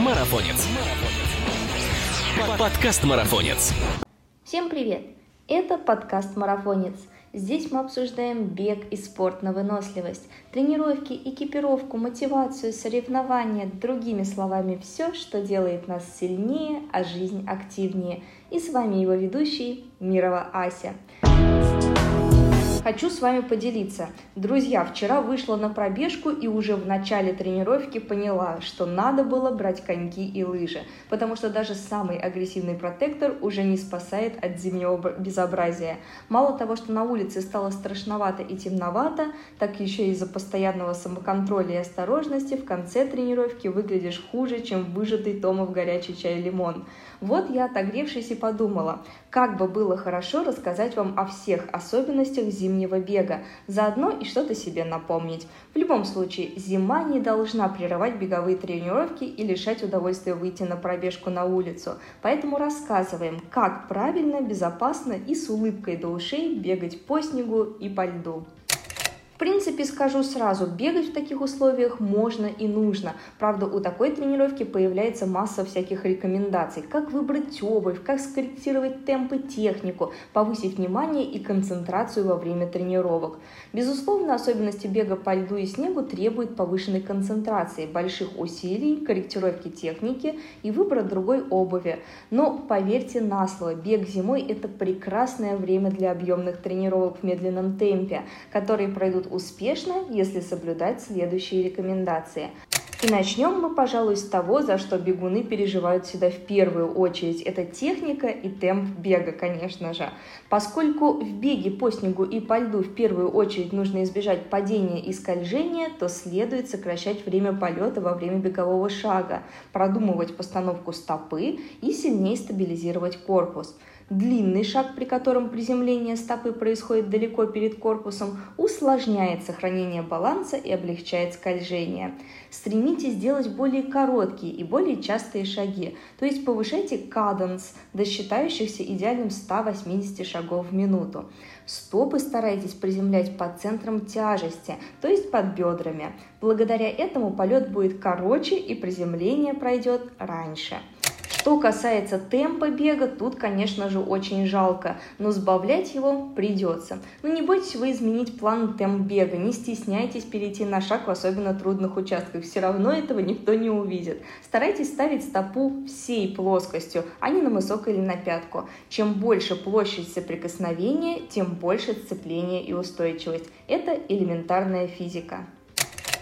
Марафонец. Подкаст Марафонец. Всем привет! Это подкаст «Марафонец». Здесь мы обсуждаем бег и спорт на выносливость, тренировки, экипировку, мотивацию, соревнования, другими словами, все, что делает нас сильнее, а жизнь активнее. И с вами его ведущий Мирова Ася. Хочу с вами поделиться. Друзья, вчера вышла на пробежку и уже в начале тренировки поняла, что надо было брать коньки и лыжи, потому что даже самый агрессивный протектор уже не спасает от зимнего безобразия. Мало того, что на улице стало страшновато и темновато, так еще из-за постоянного самоконтроля и осторожности в конце тренировки выглядишь хуже, чем выжатый Томов горячий чай лимон. Вот я, отогревшись, и подумала, как бы было хорошо рассказать вам о всех особенностях зимнего бега, заодно и что-то себе напомнить. В любом случае, зима не должна прерывать беговые тренировки и лишать удовольствия выйти на пробежку на улицу. Поэтому рассказываем, как правильно, безопасно и с улыбкой до ушей бегать по снегу и по льду принципе, скажу сразу, бегать в таких условиях можно и нужно. Правда, у такой тренировки появляется масса всяких рекомендаций. Как выбрать обувь, как скорректировать темп и технику, повысить внимание и концентрацию во время тренировок. Безусловно, особенности бега по льду и снегу требуют повышенной концентрации, больших усилий, корректировки техники и выбора другой обуви. Но поверьте на слово, бег зимой – это прекрасное время для объемных тренировок в медленном темпе, которые пройдут успешно, если соблюдать следующие рекомендации. И начнем мы, пожалуй, с того, за что бегуны переживают всегда в первую очередь. Это техника и темп бега, конечно же. Поскольку в беге по снегу и по льду в первую очередь нужно избежать падения и скольжения, то следует сокращать время полета во время бегового шага, продумывать постановку стопы и сильнее стабилизировать корпус. Длинный шаг, при котором приземление стопы происходит далеко перед корпусом, усложняет сохранение баланса и облегчает скольжение. Стремитесь сделать более короткие и более частые шаги, то есть повышайте каденс до считающихся идеальным 180 шагов в минуту. Стопы старайтесь приземлять под центром тяжести, то есть под бедрами. Благодаря этому полет будет короче и приземление пройдет раньше. Что касается темпа бега, тут, конечно же, очень жалко, но сбавлять его придется. Но не бойтесь вы изменить план темп бега, не стесняйтесь перейти на шаг в особенно трудных участках, все равно этого никто не увидит. Старайтесь ставить стопу всей плоскостью, а не на мысок или на пятку. Чем больше площадь соприкосновения, тем больше сцепление и устойчивость. Это элементарная физика.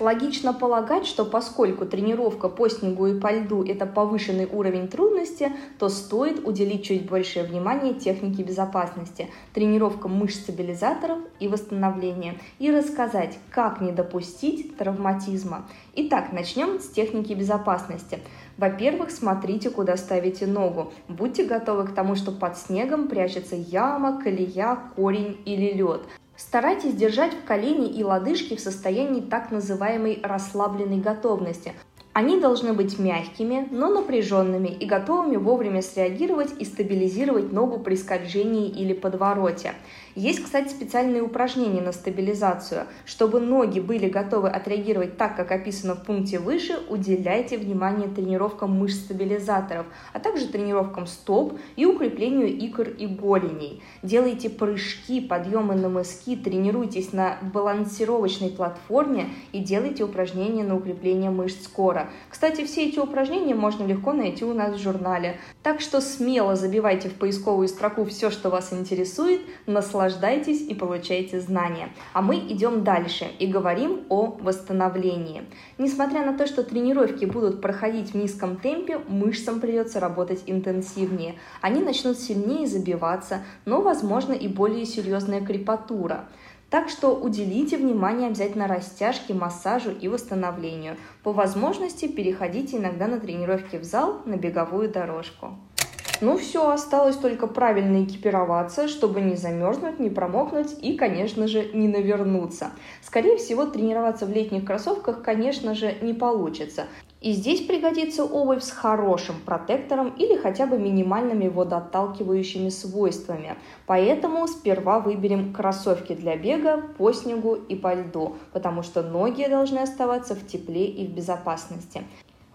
Логично полагать, что поскольку тренировка по снегу и по льду – это повышенный уровень трудности, то стоит уделить чуть большее внимание технике безопасности, тренировкам мышц-стабилизаторов и восстановления, и рассказать, как не допустить травматизма. Итак, начнем с техники безопасности. Во-первых, смотрите, куда ставите ногу. Будьте готовы к тому, что под снегом прячется яма, колея, корень или лед. Старайтесь держать в колени и лодыжки в состоянии так называемой расслабленной готовности. Они должны быть мягкими, но напряженными и готовыми вовремя среагировать и стабилизировать ногу при скольжении или подвороте. Есть, кстати, специальные упражнения на стабилизацию. Чтобы ноги были готовы отреагировать так, как описано в пункте выше, уделяйте внимание тренировкам мышц-стабилизаторов, а также тренировкам стоп и укреплению икр и голеней. Делайте прыжки, подъемы на мыски, тренируйтесь на балансировочной платформе и делайте упражнения на укрепление мышц кора. Кстати, все эти упражнения можно легко найти у нас в журнале. Так что смело забивайте в поисковую строку все, что вас интересует, наслаждайтесь и получайте знания. А мы идем дальше и говорим о восстановлении. Несмотря на то, что тренировки будут проходить в низком темпе, мышцам придется работать интенсивнее. Они начнут сильнее забиваться, но, возможно, и более серьезная крепатура. Так что уделите внимание обязательно растяжке, массажу и восстановлению. По возможности переходите иногда на тренировки в зал, на беговую дорожку. Ну все, осталось только правильно экипироваться, чтобы не замерзнуть, не промокнуть и, конечно же, не навернуться. Скорее всего, тренироваться в летних кроссовках, конечно же, не получится. И здесь пригодится обувь с хорошим протектором или хотя бы минимальными водоотталкивающими свойствами. Поэтому сперва выберем кроссовки для бега по снегу и по льду, потому что ноги должны оставаться в тепле и в безопасности.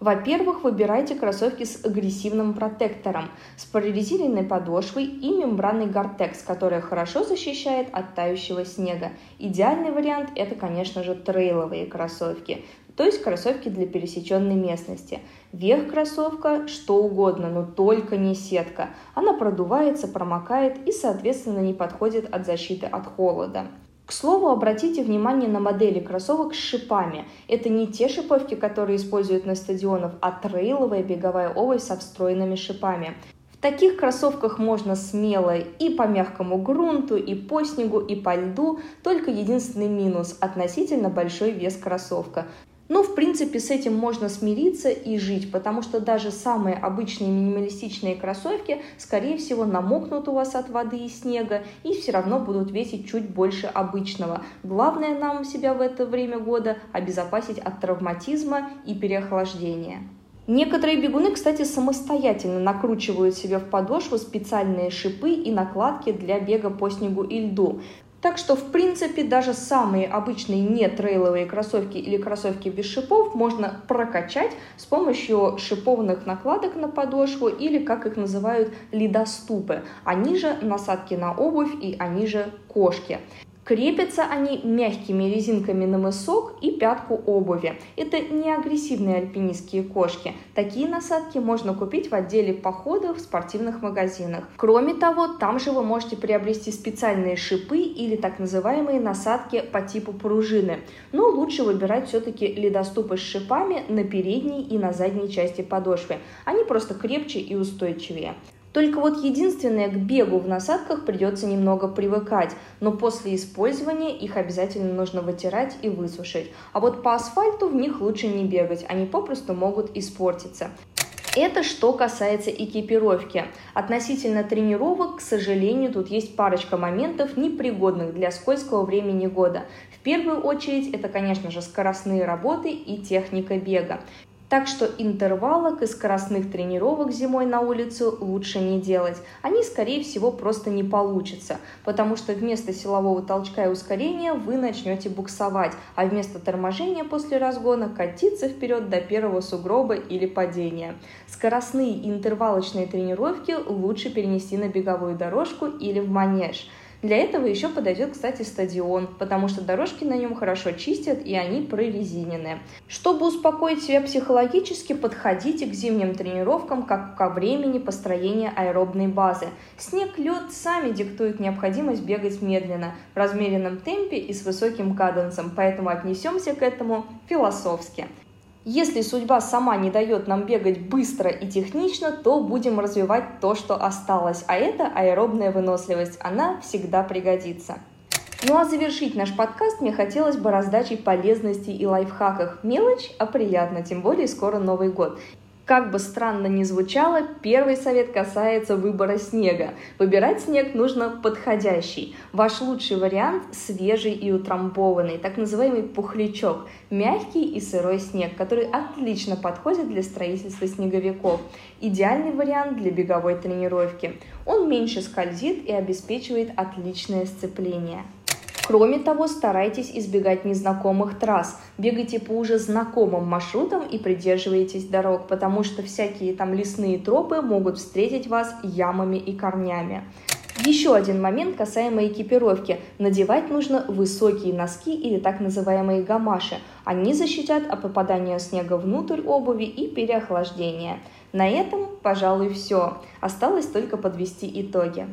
Во-первых, выбирайте кроссовки с агрессивным протектором, с прорезиненной подошвой и мембраной Гортекс, которая хорошо защищает от тающего снега. Идеальный вариант – это, конечно же, трейловые кроссовки, то есть кроссовки для пересеченной местности. Верх кроссовка – что угодно, но только не сетка. Она продувается, промокает и, соответственно, не подходит от защиты от холода. К слову, обратите внимание на модели кроссовок с шипами. Это не те шиповки, которые используют на стадионах, а трейловая беговая обувь со встроенными шипами. В таких кроссовках можно смело и по мягкому грунту, и по снегу, и по льду, только единственный минус – относительно большой вес кроссовка. Но, в принципе, с этим можно смириться и жить, потому что даже самые обычные минималистичные кроссовки, скорее всего, намокнут у вас от воды и снега и все равно будут весить чуть больше обычного. Главное нам себя в это время года обезопасить от травматизма и переохлаждения. Некоторые бегуны, кстати, самостоятельно накручивают себе в подошву специальные шипы и накладки для бега по снегу и льду. Так что, в принципе, даже самые обычные не трейловые кроссовки или кроссовки без шипов можно прокачать с помощью шипованных накладок на подошву или, как их называют, лидоступы. Они же насадки на обувь и они же кошки. Крепятся они мягкими резинками на мысок и пятку обуви. Это не агрессивные альпинистские кошки. Такие насадки можно купить в отделе похода в спортивных магазинах. Кроме того, там же вы можете приобрести специальные шипы или так называемые насадки по типу пружины. Но лучше выбирать все-таки ледоступы с шипами на передней и на задней части подошвы. Они просто крепче и устойчивее. Только вот единственное, к бегу в насадках придется немного привыкать, но после использования их обязательно нужно вытирать и высушить. А вот по асфальту в них лучше не бегать, они попросту могут испортиться. Это что касается экипировки. Относительно тренировок, к сожалению, тут есть парочка моментов, непригодных для скользкого времени года. В первую очередь это, конечно же, скоростные работы и техника бега. Так что интервалок и скоростных тренировок зимой на улицу лучше не делать. Они, скорее всего, просто не получатся, потому что вместо силового толчка и ускорения вы начнете буксовать, а вместо торможения после разгона катиться вперед до первого сугроба или падения. Скоростные и интервалочные тренировки лучше перенести на беговую дорожку или в манеж – для этого еще подойдет, кстати, стадион, потому что дорожки на нем хорошо чистят и они прорезиненные. Чтобы успокоить себя психологически, подходите к зимним тренировкам как ко времени построения аэробной базы. Снег, лед сами диктуют необходимость бегать медленно, в размеренном темпе и с высоким каденсом, поэтому отнесемся к этому философски. Если судьба сама не дает нам бегать быстро и технично, то будем развивать то, что осталось, а это аэробная выносливость, она всегда пригодится. Ну а завершить наш подкаст мне хотелось бы раздачей полезностей и лайфхаках. Мелочь, а приятно, тем более скоро Новый год. Как бы странно ни звучало, первый совет касается выбора снега. Выбирать снег нужно подходящий. Ваш лучший вариант – свежий и утрамбованный, так называемый пухлячок, мягкий и сырой снег, который отлично подходит для строительства снеговиков. Идеальный вариант для беговой тренировки. Он меньше скользит и обеспечивает отличное сцепление. Кроме того, старайтесь избегать незнакомых трасс. Бегайте по уже знакомым маршрутам и придерживайтесь дорог, потому что всякие там лесные тропы могут встретить вас ямами и корнями. Еще один момент касаемо экипировки. Надевать нужно высокие носки или так называемые гамаши. Они защитят от попадания снега внутрь обуви и переохлаждения. На этом, пожалуй, все. Осталось только подвести итоги.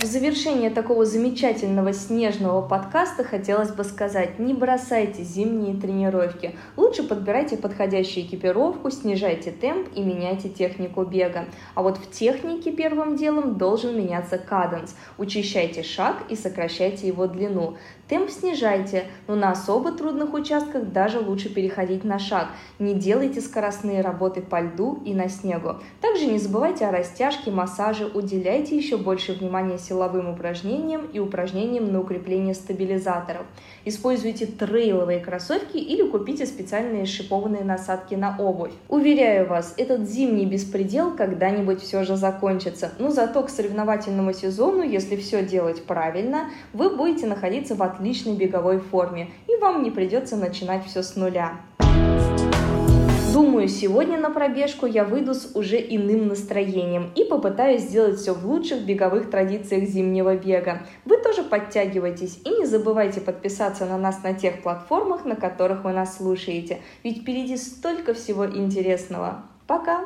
В завершение такого замечательного снежного подкаста хотелось бы сказать, не бросайте зимние тренировки. Лучше подбирайте подходящую экипировку, снижайте темп и меняйте технику бега. А вот в технике первым делом должен меняться каденс. Учащайте шаг и сокращайте его длину. Темп снижайте, но на особо трудных участках даже лучше переходить на шаг. Не делайте скоростные работы по льду и на снегу. Также не забывайте о растяжке, массаже, уделяйте еще больше внимания силовым упражнениям и упражнениям на укрепление стабилизаторов. Используйте трейловые кроссовки или купите специальные шипованные насадки на обувь. Уверяю вас, этот зимний беспредел когда-нибудь все же закончится. Но зато к соревновательному сезону, если все делать правильно, вы будете находиться в отличной беговой форме и вам не придется начинать все с нуля. Думаю, сегодня на пробежку я выйду с уже иным настроением и попытаюсь сделать все в лучших беговых традициях зимнего бега. Вы тоже подтягивайтесь и не забывайте подписаться на нас на тех платформах, на которых вы нас слушаете, ведь впереди столько всего интересного. Пока!